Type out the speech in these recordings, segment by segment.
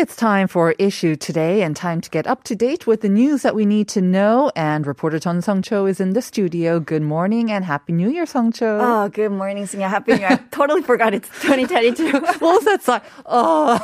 It's time for issue today and time to get up to date with the news that we need to know. And reporter Chun Sung Cho is in the studio. Good morning and happy New Year, Sung Cho. Oh, good morning, Singya. Happy New Year. I totally forgot it's 2022. what was that sign? Oh,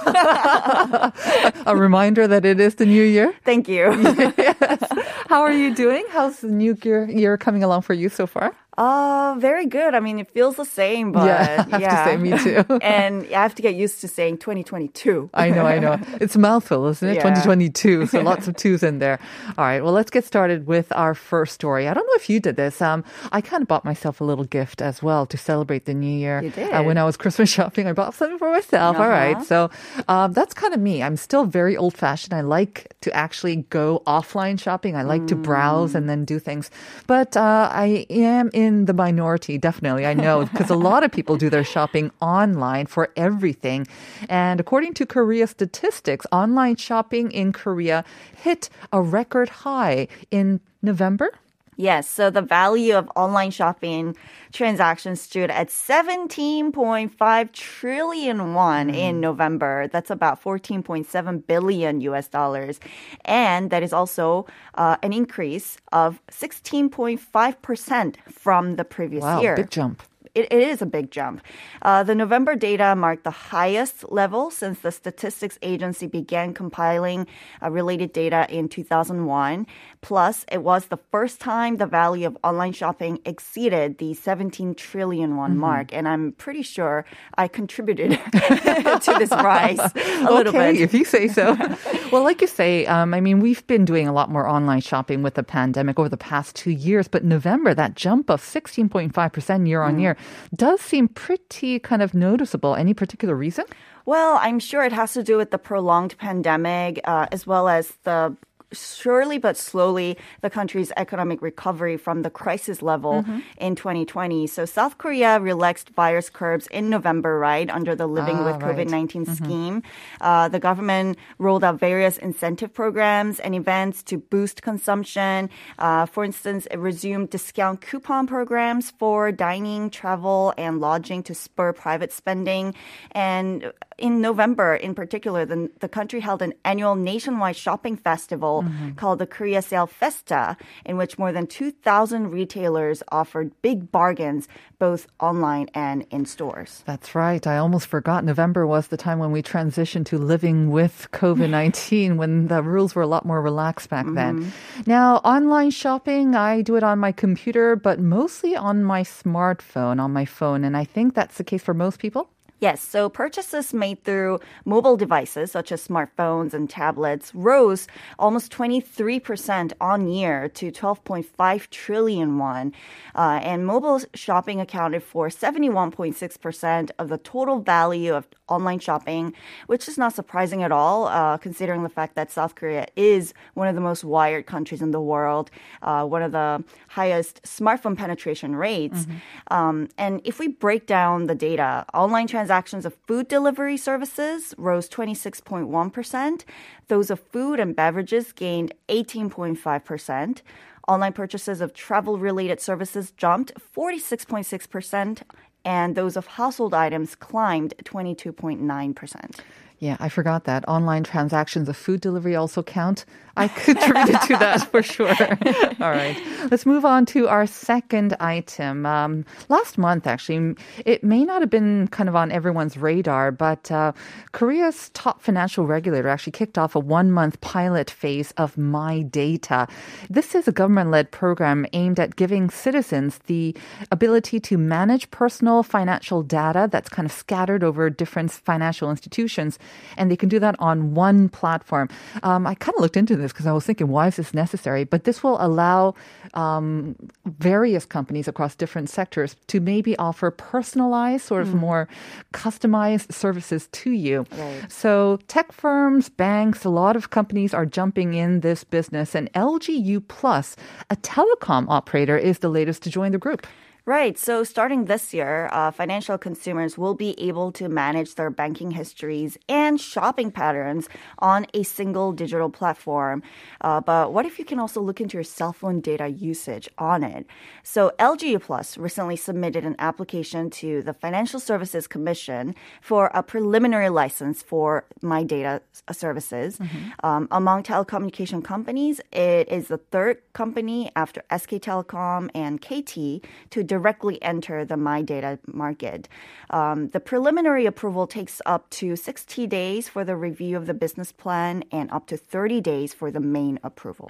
a reminder that it is the new year. Thank you. yes. How are you doing? How's the new year, year coming along for you so far? Uh, very good. I mean, it feels the same, but Yeah, I have to say, me too. and I have to get used to saying 2022. I know, I know. It's a mouthful, isn't it? Yeah. 2022. So lots of twos in there. All right. Well, let's get started with our first story. I don't know if you did this. Um, I kind of bought myself a little gift as well to celebrate the new year. You did? Uh, when I was Christmas shopping, I bought something for myself. All right. Uh-huh. So um, that's kind of me. I'm still very old fashioned. I like to actually go offline shopping. I like to browse and then do things. But uh, I am in the minority, definitely. I know because a lot of people do their shopping online for everything. And according to Korea statistics, online shopping in Korea hit a record high in November. Yes, so the value of online shopping transactions stood at 17.5 trillion won in November. That's about 14.7 billion US dollars. And that is also uh, an increase of 16.5% from the previous Wow, year. big jump. It, it is a big jump. Uh, the November data marked the highest level since the statistics agency began compiling uh, related data in 2001. Plus, it was the first time the value of online shopping exceeded the 17 trillion won Mm-hmm. mark. And I'm pretty sure I contributed to this rise a little okay, bit. if you say so. well, like you say, um, I mean, we've been doing a lot more online shopping with the pandemic over the past two years, but November, that jump of 16.5% year on year does seem pretty kind of noticeable. Any particular reason? Well, I'm sure it has to do with the prolonged pandemic, uh, as well as the surely but slowly the country's economic recovery from the crisis level Mm-hmm. in 2020. So South Korea relaxed virus curbs in November, right, under the Living Ah, with right. Mm-hmm. COVID-19 scheme. Uh, the government rolled out various incentive programs and events to boost consumption. Uh, for instance, it resumed discount coupon programs for dining, travel, and lodging to spur private spending. And in November, in particular, the, the country held an annual nationwide shopping festival mm-hmm. called the Korea Sale Festa, in which more than 2,000 retailers offered big bargains both online and in stores. That's right. I almost forgot November was the time when we transitioned to living with COVID 19 when the rules were a lot more relaxed back then. Mm-hmm. Now, online shopping, I do it on my computer, but mostly on my smartphone, on my phone. And I think that's the case for most people. Yes, so purchases made through mobile devices such as smartphones and tablets rose almost 23% on year to 12.5 trillion won. Uh, and mobile shopping accounted for 71.6% of the total value of online shopping, which is not surprising at all, uh, considering the fact that South Korea is one of the most wired countries in the world, uh, one of the highest smartphone penetration rates. Um, and if we break down the data, online transactions of food delivery services rose 26.1%. Those of food and beverages gained 18.5%. Online purchases of travel related services jumped 46.6%. And those of household items climbed 22.9%. Yeah, I forgot that. Online transactions of food delivery also count. I contributed to that for sure. All right. Let's move on to our second item. Um, last month, actually, it may not have been kind of on everyone's radar, but uh, Korea's top financial regulator actually kicked off a one month pilot phase of My Data. This is a government led program aimed at giving citizens the ability to manage personal financial data that's kind of scattered over different financial institutions and they can do that on one platform. Um, I kind of looked into this because I was thinking, why is this necessary? But this will allow um, various companies across different sectors to maybe offer personalized, sort of more customized services to you. Right. So tech firms, banks, a lot of companies are jumping in this business, and LGU Plus, a telecom operator, is the latest to join the group. Right. So starting this year, uh, financial consumers will be able to manage their banking histories and shopping patterns on a single digital platform. Uh, but what if you can also look into your cell phone data usage on it? So LGU Plus recently submitted an application to the Financial Services Commission for a preliminary license for My Data services. Um, among telecommunication companies, it is the third company after SK Telecom and KT to directly enter the My Data market. Um, the preliminary approval takes up to 60 days for the review of the business plan and up to 30 days for the main approval.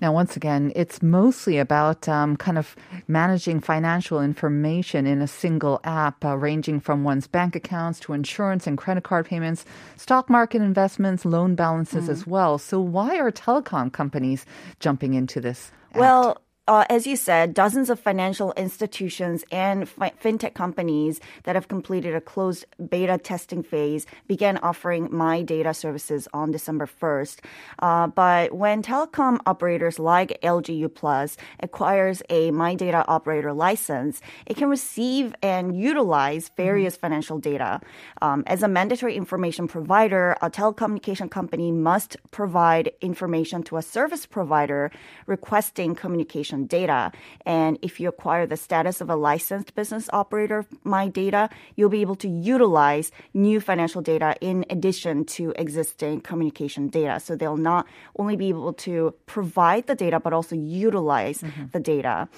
Now, once again, it's mostly about um, kind of managing financial information in a single app, uh, ranging from one's bank accounts to insurance and credit card payments, stock market investments, loan balances as well. So, why are telecom companies jumping into this? act? Well, uh, as you said, dozens of financial institutions and fi- fintech companies that have completed a closed beta testing phase began offering My Data services on December 1st. Uh, but when telecom operators like LGU Plus acquires a My Data operator license, it can receive and utilize various financial data. Um, as a mandatory information provider, a telecommunication company must provide information to a service provider requesting communication data. And if you acquire the status of a licensed business operator of My Data, you'll be able to utilize new financial data in addition to existing communication data. So they'll not only be able to provide the data, but also utilize the data.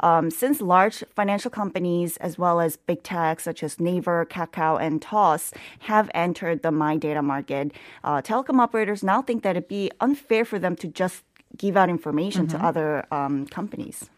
Um, since large financial companies as well as big tech such as Naver, Kakao, and Toss have entered the My Data market, uh, telecom operators now think that it'd be unfair for them to just give out information to other um, companies.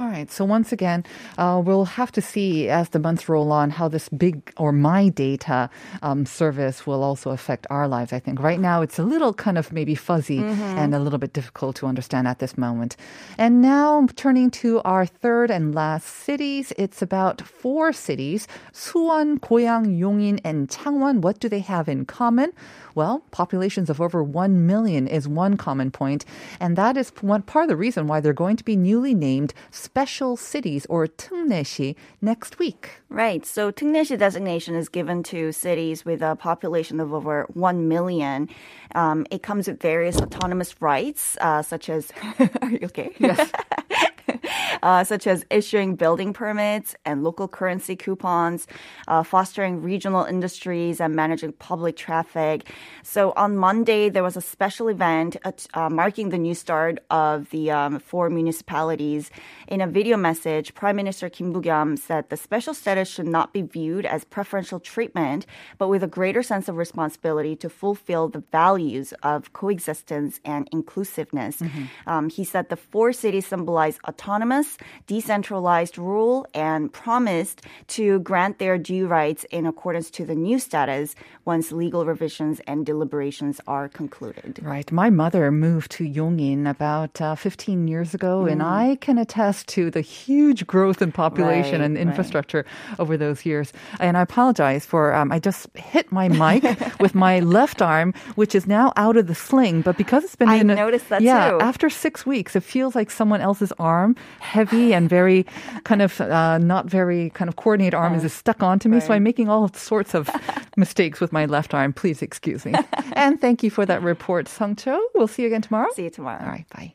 All right. So once again, uh, we'll have to see as the months roll on how this big or my data um, service will also affect our lives. I think right now it's a little kind of maybe fuzzy and a little bit difficult to understand at this moment. And now turning to our third and last cities, it's about four cities: Suwon, Goyang, Yongin, and Changwon. What do they have in common? Well, populations of over 1 million is one common point, and that is one, part of the reason why they're going to be newly named special cities or Tungneshi next week. Right. So Tungneshi designation is given to cities with a population of over 1 million. Um, it comes with various autonomous rights, uh, such as. are you okay? Yes. uh, such as issuing building permits and local currency coupons, uh, fostering regional industries, and managing public traffic. So on Monday, there was a special event uh, t- uh, marking the new start of the um, four municipalities. In a video message, Prime Minister Kim Boo-kyum said the special status should not be viewed as preferential treatment, but with a greater sense of responsibility to fulfill the values of coexistence and inclusiveness. Um, he said the four cities symbolize autonomous, decentralized rule and promised to grant their due rights in accordance to the new status once legal revisions and deliberations are concluded. Right. My mother moved to Yongin about uh, 15 years ago, and I can attest to the huge growth in population Right, and right. infrastructure over those years. And I apologize for, um, I just hit my mic with my left arm, which is now out of the sling. But because it's been I in a- noticed that yeah, too. after six weeks, it feels like someone else's arm, heavy and very kind of uh, not very kind of coordinated arm, is stuck onto me. So. I'm making all sorts of mistakes with my left arm. Please excuse me. and thank you for that report, Sung Cho. We'll see you again tomorrow. See you tomorrow. All right, bye.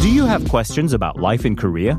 Do you have questions about life in Korea?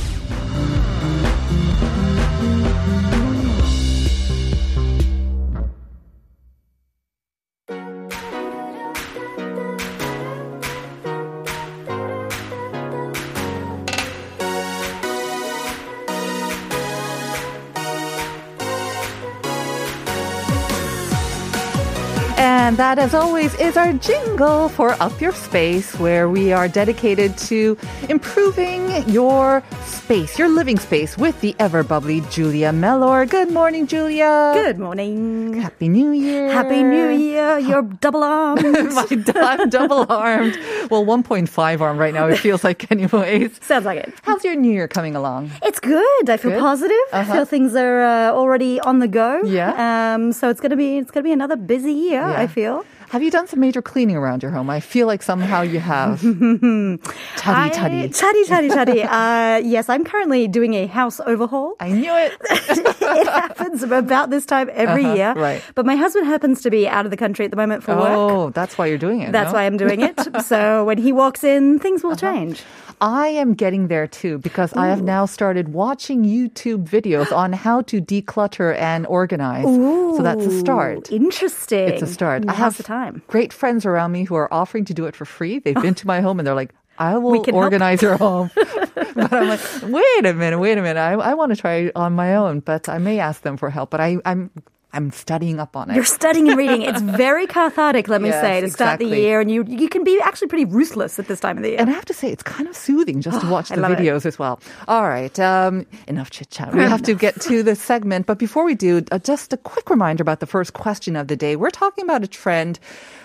That, as always, is our jingle for Up Your Space, where we are dedicated to improving your space, your living space, with the ever bubbly Julia Mellor. Good morning, Julia. Good morning. Happy New Year. Happy New Year. You're double armed. I'm double armed. Well, 1.5 arm right now, it feels like, anyways. Sounds like it. How's your New Year coming along? It's good. I feel Good? positive. I Uh-huh. feel things are uh, already on the go. Yeah. Um. So it's gonna be it's gonna be another busy year. Yeah. I feel. Have you done some major cleaning around your home? I feel like somehow you have. Taddy, I- taddy. Chatty, chatty, chatty. uh, yes, I'm currently doing a house overhaul. I knew it. it happens about this time every Uh-huh, year. right. But my husband happens to be out of the country at the moment for work. Oh, that's why you're doing it. That's no? why I'm doing it. so when he walks in, things will Uh-huh. change. I am getting there too because I have now started watching YouTube videos on how to declutter and organize. So that's a start. Interesting. It's a start. I have the time. great friends around me who are offering to do it for free. They've been to my home and they're like, I will can help." organize your home. but I'm like, wait a minute, wait a minute. I, I want to try it on my own, but I may ask them for help. But I, I'm I'm studying up on it. You're studying and reading. It's very cathartic, let me Yes, say, to start the year, and you you can be actually pretty ruthless at this time of the year. And I have to say, it's kind of soothing just to watch the love it. videos as well. All right, um, enough chit chat. We have to get to the segment, but before we do, uh, just a quick reminder about the first question of the day. We're talking about a trend.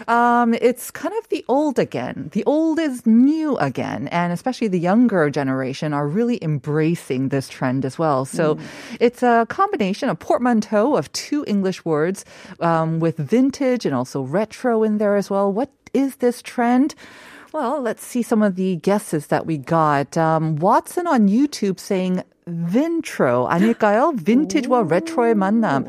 Um, it's kind of the old again. The old is new again, and especially the younger generation are really embracing this trend as well. So it's a combination, a portmanteau of two English words um, with vintage and also retro in there as well. What is this trend? Well, let's see some of the guesses that we got. Um, Watson on YouTube saying Vintro 아닐까요? Vintage와 retro의 만남.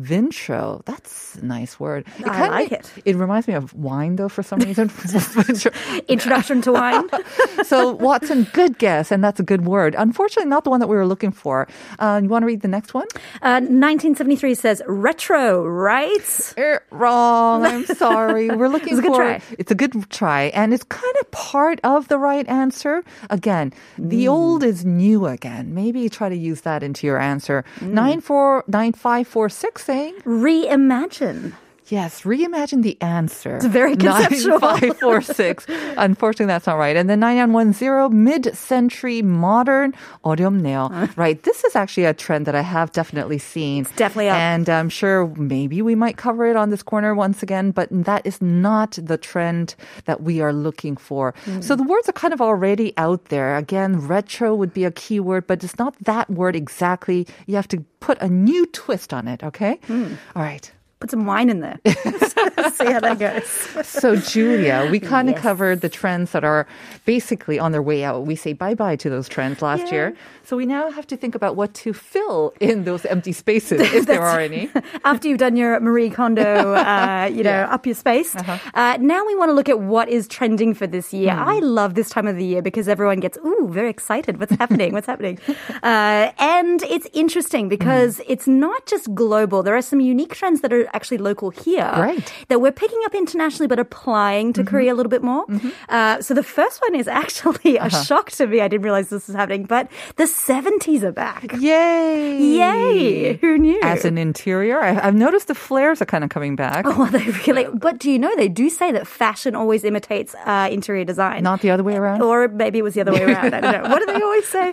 Vintro. That's a nice word. I kinda- like it. It reminds me of wine, though, for some reason. Introduction to wine. so, Watson, good guess, and that's a good word. Unfortunately, not the one that we were looking for. Uh, you want to read the next one? Uh, 1973 says retro, right? Er, wrong. I'm sorry. We're looking It's a good for. try. It's a good try, and it's kind of part of the right answer. Again, the old is new again. Maybe try to use that into your answer. Nine four nine five four six saying Reimagine. yes. Reimagine the answer. It's very conceptual. Nine five four six. Unfortunately, that's not right. And then nine nine one zero mid-century modern 어렵네요. Right. This is actually a trend that I have definitely seen. It's definitely up. and I'm sure maybe we might cover it on this corner once again, but that is not the trend that we are looking for. So the words are kind of already out there. Again, retro would be a key word, but it's not that word exactly. You have to put a new twist on it, okay? All right. Put some wine in there. See how that goes. So, Julia, we kind of Yes. covered the trends that are basically on their way out. We say bye bye to those trends last year. So, we now have to think about what to fill in those empty spaces, if there are any. After you've done your Marie Kondo, uh, you know, up your space, Uh-huh. uh, now we want to look at what is trending for this year. Hmm. I love this time of the year because everyone gets, ooh, very excited. What's happening? What's happening? Uh, and it's interesting because Hmm. it's not just global. There are some unique trends that are actually local here Right. Mm-hmm. that we're picking up internationally but applying to Korea a little bit more. Uh, so the first one is actually a Uh-huh. shock to me. I didn't realize this was happening, but the 70s are back. Yay! Yay! Who knew? As an interior, I, I've noticed the flares are kind of coming back. Oh, they really. But do you know they do say that fashion always imitates uh, interior design? Not the other way around? Or maybe it was the other way around. I don't know. What do they always say?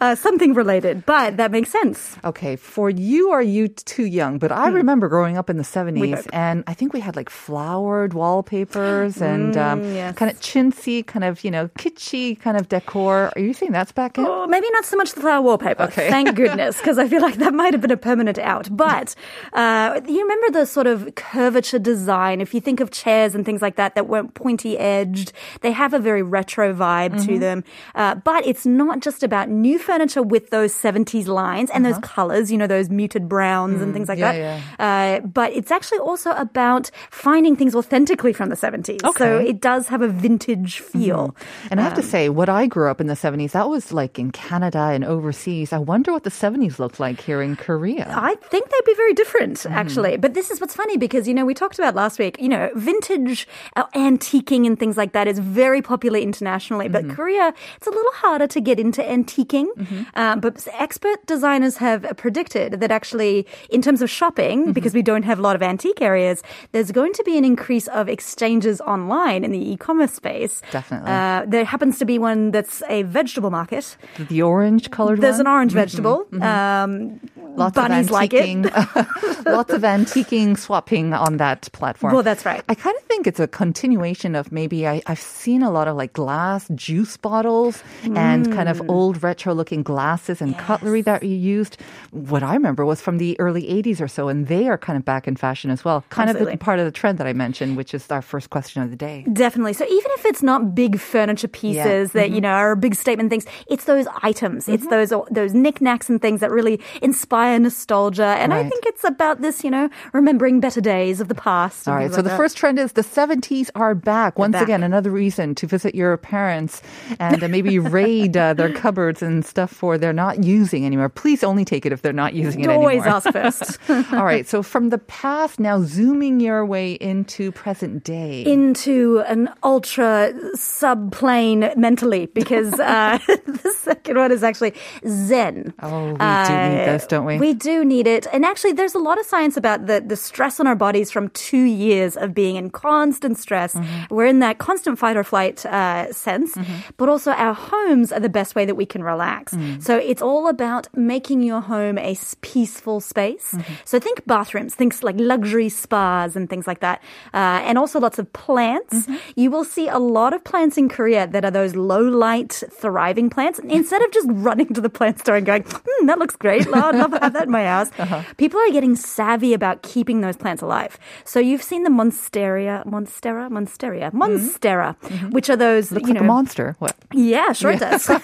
Uh, something related, but that makes sense. Okay, for you, are you too young? But I remember growing up in the 70s, and I think we had like flowered wallpapers and um, yes. kind of chintzy, kind of, you know, kitschy kind of decor. Are you saying that's back in? Oh, maybe not so much the flower wallpaper. Okay. Thank goodness, because I feel like that might have been a permanent out. But uh, you remember the sort of curvature design? If you think of chairs and things like that that weren't pointy edged, they have a very retro vibe Mm-hmm. to them. Uh, but it's not just about new furniture with those 70s lines and those colors, you know, those muted browns and things like Uh-huh. Mm, yeah, that. Uh, but it's actually also about finding things authentically from the 70s. So Okay. Mm-hmm. it does have a vintage feel. And I have Um, to say, what I grew up in the 70s, that was like in Canada and overseas. I wonder what the 70s looked like here in Korea. I think they'd be very different, Mm-hmm. actually. But this is what's funny because, you know, we talked about last week, you know, vintage uh, antiquing and things like that is very popular internationally. But Mm-hmm. Korea, it's a little harder to get into antiquing. Mm-hmm. Um, but expert designers have predicted that actually, in terms of shopping, Mm-hmm. because we don't have a lot of antique areas, there's going to be an increase of exchanges online in the e-commerce space. Definitely. Uh, there happens to be one that's a vegetable market. The orange colored one? There's one. an orange vegetable. Um, Lots bunnies of like it. antiquing, lots of antiquing swapping on that platform. Well, that's right. I kind of think it's a continuation of maybe I, I've seen a lot of like glass juice bottles and kind of Mm. old retro looking glasses and cutlery that you used. What I remember was from the early 80s or so, and they are kind of back in fashion as well. Kind Absolutely. of part of the trend that I mentioned, which is our first question of the day. Definitely. So even if it's not big furniture pieces that you Mm-hmm. know are big statement things, it's those items. It's those those knickknacks and things that really inspire nostalgia. And I think it's about this, you know, remembering better days of the past. All right. things So like the that. first trend is the 70s are back. Once back. again, another reason to visit your parents and uh, maybe raid uh, their cupboards and stuff for they're not using anymore. Please only take it if they're not using it always anymore. ask first. All right. So from the past, now zooming your way into present day. into an ultra subplane mentally because uh, the second one is actually Zen. Oh, we do need this, don't we? We do need it. And actually, there's a lot of science about the, the stress on our bodies from two years of being in constant stress. Mm-hmm. We're in that constant fight or flight uh, sense, but also our homes are the best way that we can relax. Mm. So it's all about making your home a peaceful space. Mm-hmm. So think bathrooms, think like luxury spas and things like that. Uh, and also lots of plants. Mm-hmm. You will see a lot of plants in Korea that are those low light, thriving plants. Instead of just running to the plant store and going, hmm, that looks great. Oh, I'd love to have that in my house. Uh-huh. People are getting savvy about keeping those plants alive. So you've seen the monstera, monstera, monstera, monstera, which are those, Mm-hmm. Looks you like know, a monster. What? yeah, sure it does.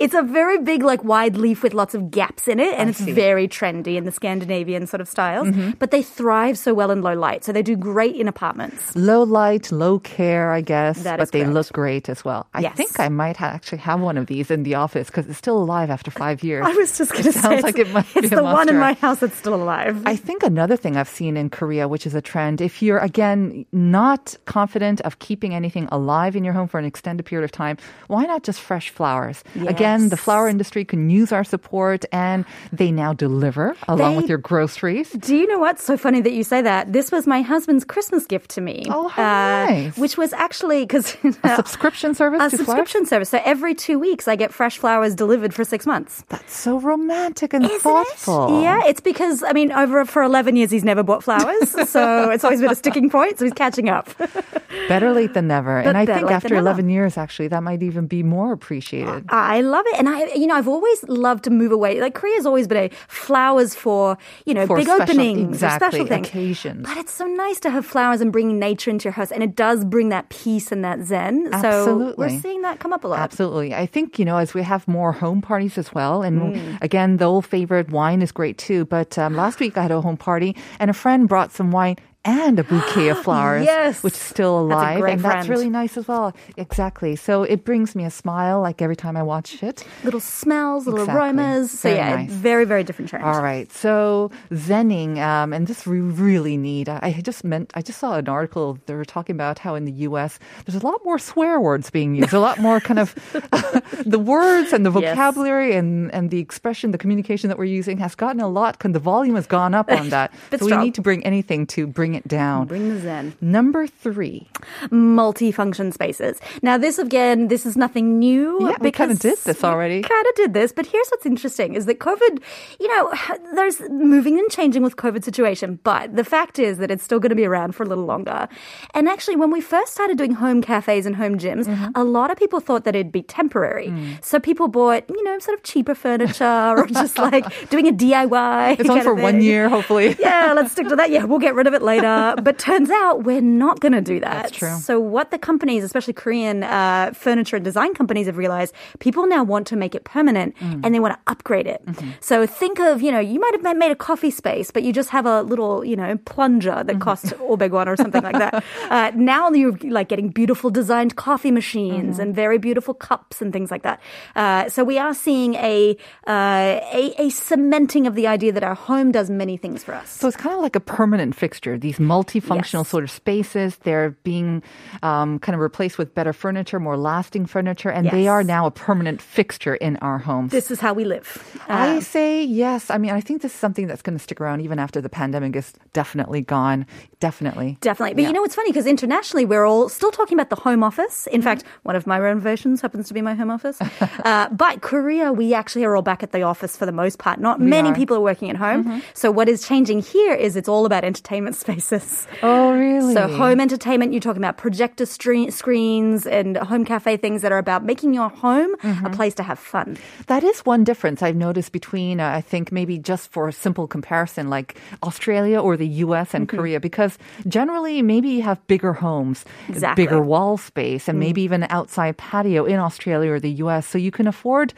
it's a very big, like wide leaf with lots of gaps in it, and I it's see. Mm-hmm. very trendy in the Scandinavian sort of styles. Mm-hmm. Mm-hmm. But they thrive so well in low light, so they do great in apartments. Low light, low care, I guess, That but they correct. look great as well. I Yes. think I might ha- actually have one of these in the office because it's still alive after five years. I was just going to say, sounds it's, like it might it's be the one in my house that's still alive. I think another thing I've seen in Korea, which is a trend, if you're again not confident of keeping anything alive in your home for an extended period of time, why not just fresh flowers? Again, the flower industry can use our support and they now deliver along They- with your groceries. Do you know what's so funny that you say that? This was my husband's Christmas gift to me. Oh, how uh, nice. Which was actually because A subscription service a to flowers? subscription service. So every two weeks, I get fresh flowers delivered for six months. That's so romantic and Isn't thoughtful. It? Yeah, it's because I mean, over for eleven years, he's never bought flowers, so it's always been a sticking point. So he's catching up. Better late than never. But and I think after. 11 years, actually, that might even be more appreciated. I love it, and I, you know, I've always loved to move away. Like Korea's always been a flowers for you know For big special- openings, or exactly, special things, occasions. But it's so nice to have flowers and bringing nature into your house, and it does bring that peace and that zen. So Absolutely. we're seeing that come up a lot. Absolutely. I think, you know, as we have more home parties as well, and Mm. again, the old favorite wine is great too. But um, last week I had a home party and a friend brought some wine and a bouquet of flowers, Yes. which is still That's alive. great and that's really nice as well. Exactly. So it brings me a smile like every time I watch it. Little smells, little Exactly. aromas. So Very yeah, nice. very very different trend. All right. So zenning, um, and this we really need. I I just meant I just saw an article. They were talking about how in the U.S. there's a lot more swear words being used. A lot more kind of the words and the Yes. vocabulary and and the expression, the communication that we're using has gotten a lot. The volume has gone up on that. So we need to bring anything to bring it down. Bring the zen. Number three. multifunction spaces. Now, this again, this is nothing new. Yeah, we kinda did this already. Kind of did this, but here's what's interesting: is that COVID, you know, there's moving and changing with COVID situation, but the fact is that it's still going to be around for a little longer. And actually, when we first started doing home cafes and home gyms, Mm-hmm. a lot of people thought that it'd be temporary. Mm. So people bought, you know, sort of cheaper furniture or just like doing a DIY. It's only for of one year, hopefully. yeah, let's stick to that. Yeah, we'll get rid of it later. But turns out we're not going to do that. That's true. So what the companies, especially Korean uh, furniture and design companies, have realized people now want to make it permanent Mm. and they want to upgrade it. Mm-hmm. So think of you know you might have made a coffee space, but you just have a little you know plunger Mm-hmm. that costs Obegwon or something like that. Uh, now you're like getting beautiful designed coffee machines Mm-hmm. and very beautiful cups and things like that. Uh, so we are seeing a, uh, a a cementing of the idea that our home does many things for us. So it's kind of like a permanent fixture. These multifunctional Yes. sort of spaces. They're being um, kind of replaced with better furniture, more lasting furniture, and they are now a permanent fixture in our homes. This is how we live. I Uh, say yes. I mean, I think this is something that's going to stick around even after the pandemic is definitely gone. Definitely. Definitely. But Yeah. you know, it's funny because internationally we're all still talking about the home office. In fact, one of my renovations happens to be my home office. uh, but Korea, we actually are all back at the office for the most part. Not many are. people are working at home. So what is changing here is it's all about entertainment spaces. Oh, really? So home entertainment, you're talking about projector stre- screens and home cafe things that are about making your home a place to have fun. That is one difference I've noticed between, uh, I think, maybe just for a simple comparison, like Australia or the US and Korea, because generally maybe you have bigger homes, Exactly. bigger wall space, and maybe even outside patio in Australia or the US. So you can afford,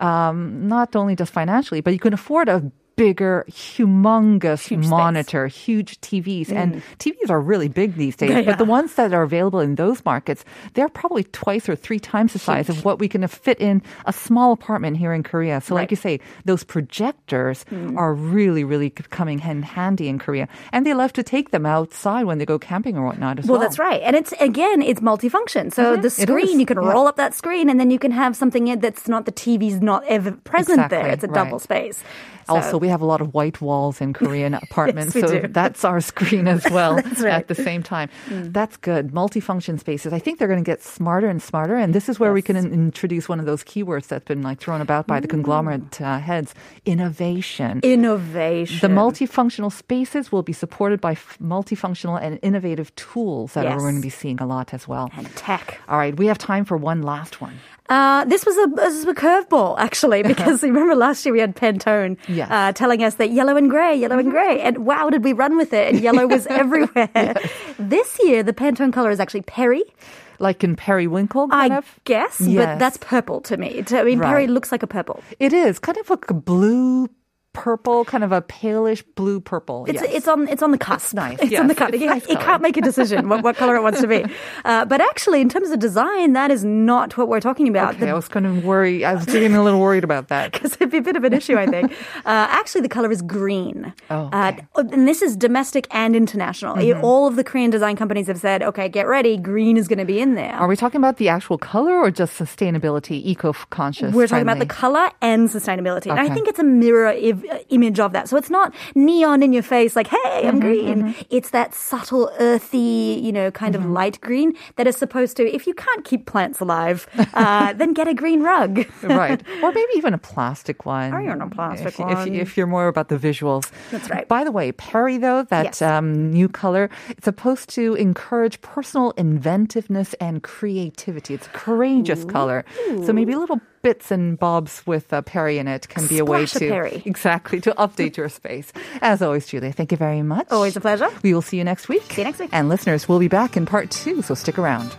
um, not only just financially, but you can afford a bigger, humongous Huge space. monitor, huge TVs. And TVs are really big these days, They but the ones that are available in those markets, they're probably twice or three times the size of what we can fit in a small apartment here in Korea. So, like Right. Hmm. you say, those projectors are really, really coming in handy in Korea. And they love to take them outside when they go camping or whatnot as well. Well, that's right. And it's, again, it's multifunction. So the screen, you can Yeah. roll up that screen and then you can have something that's not the TV's not ever present Exactly, there. It's a right. double space. So- Also, we have a lot of white walls in Korean apartments, we so do. that's our screen as well right. at the same time. That's good. Multifunction spaces. I think they're going to get smarter and smarter, and this is where we can in- introduce one of those keywords that's been like thrown about by the conglomerate uh, heads: innovation. Innovation. The multifunctional spaces will be supported by f- multifunctional and innovative tools that Yes. we're going to be seeing a lot as well. and tech. All right, we have time for one last one. Uh, this was a, this was a curveball actually because remember last year we had Pantone Yes. uh, telling us that yellow and grey, yellow and grey, and wow, did we run with it? And yellow was everywhere. This year the Pantone color is actually Peri, Like in periwinkle, kind I of. guess, Yes. but that's purple to me. I mean, Peri looks like a purple. It is kind of like a blue purple, kind of a palish blue purple. It's yes. it's on it's on the cusp. nice, It's yes. on the cusp. It's It, nice it can't make a decision what, what color it wants to be. Uh, but actually, in terms of design, that is not what we're talking about. Okay, I was kind of worried. I was getting a little worried about that. because it'd be a bit of an issue, I think. Uh, actually, the color is green. Oh, uh, and this is domestic and international. Mm-hmm. All of the Korean design companies have said, okay, get ready, green is going to be in there. Are we talking about the actual color or just sustainability, eco-conscious? We're talking about the color and sustainability. And I think it's a mirror uh, image of that. So it's not neon in your face like, hey, I'm green. It's that subtle, earthy, you know, kind of light green that is supposed to, if you can't keep plants alive, uh, then get a green rug. right. Or maybe even a plastic one. Or even a plastic if, one. If, if you're more about the visuals. That's right. By the way, Peri, though, that Yes. um, new color, it's supposed to encourage personal inventiveness and creativity. It's a courageous color. So maybe a little bits and bobs with uh, Peri in it can be a way to Peri. exactly to update your space. As always, Julia, thank you very much. Always a pleasure. We will see you next week. See you next week. And listeners, we'll be back in part two, so stick around.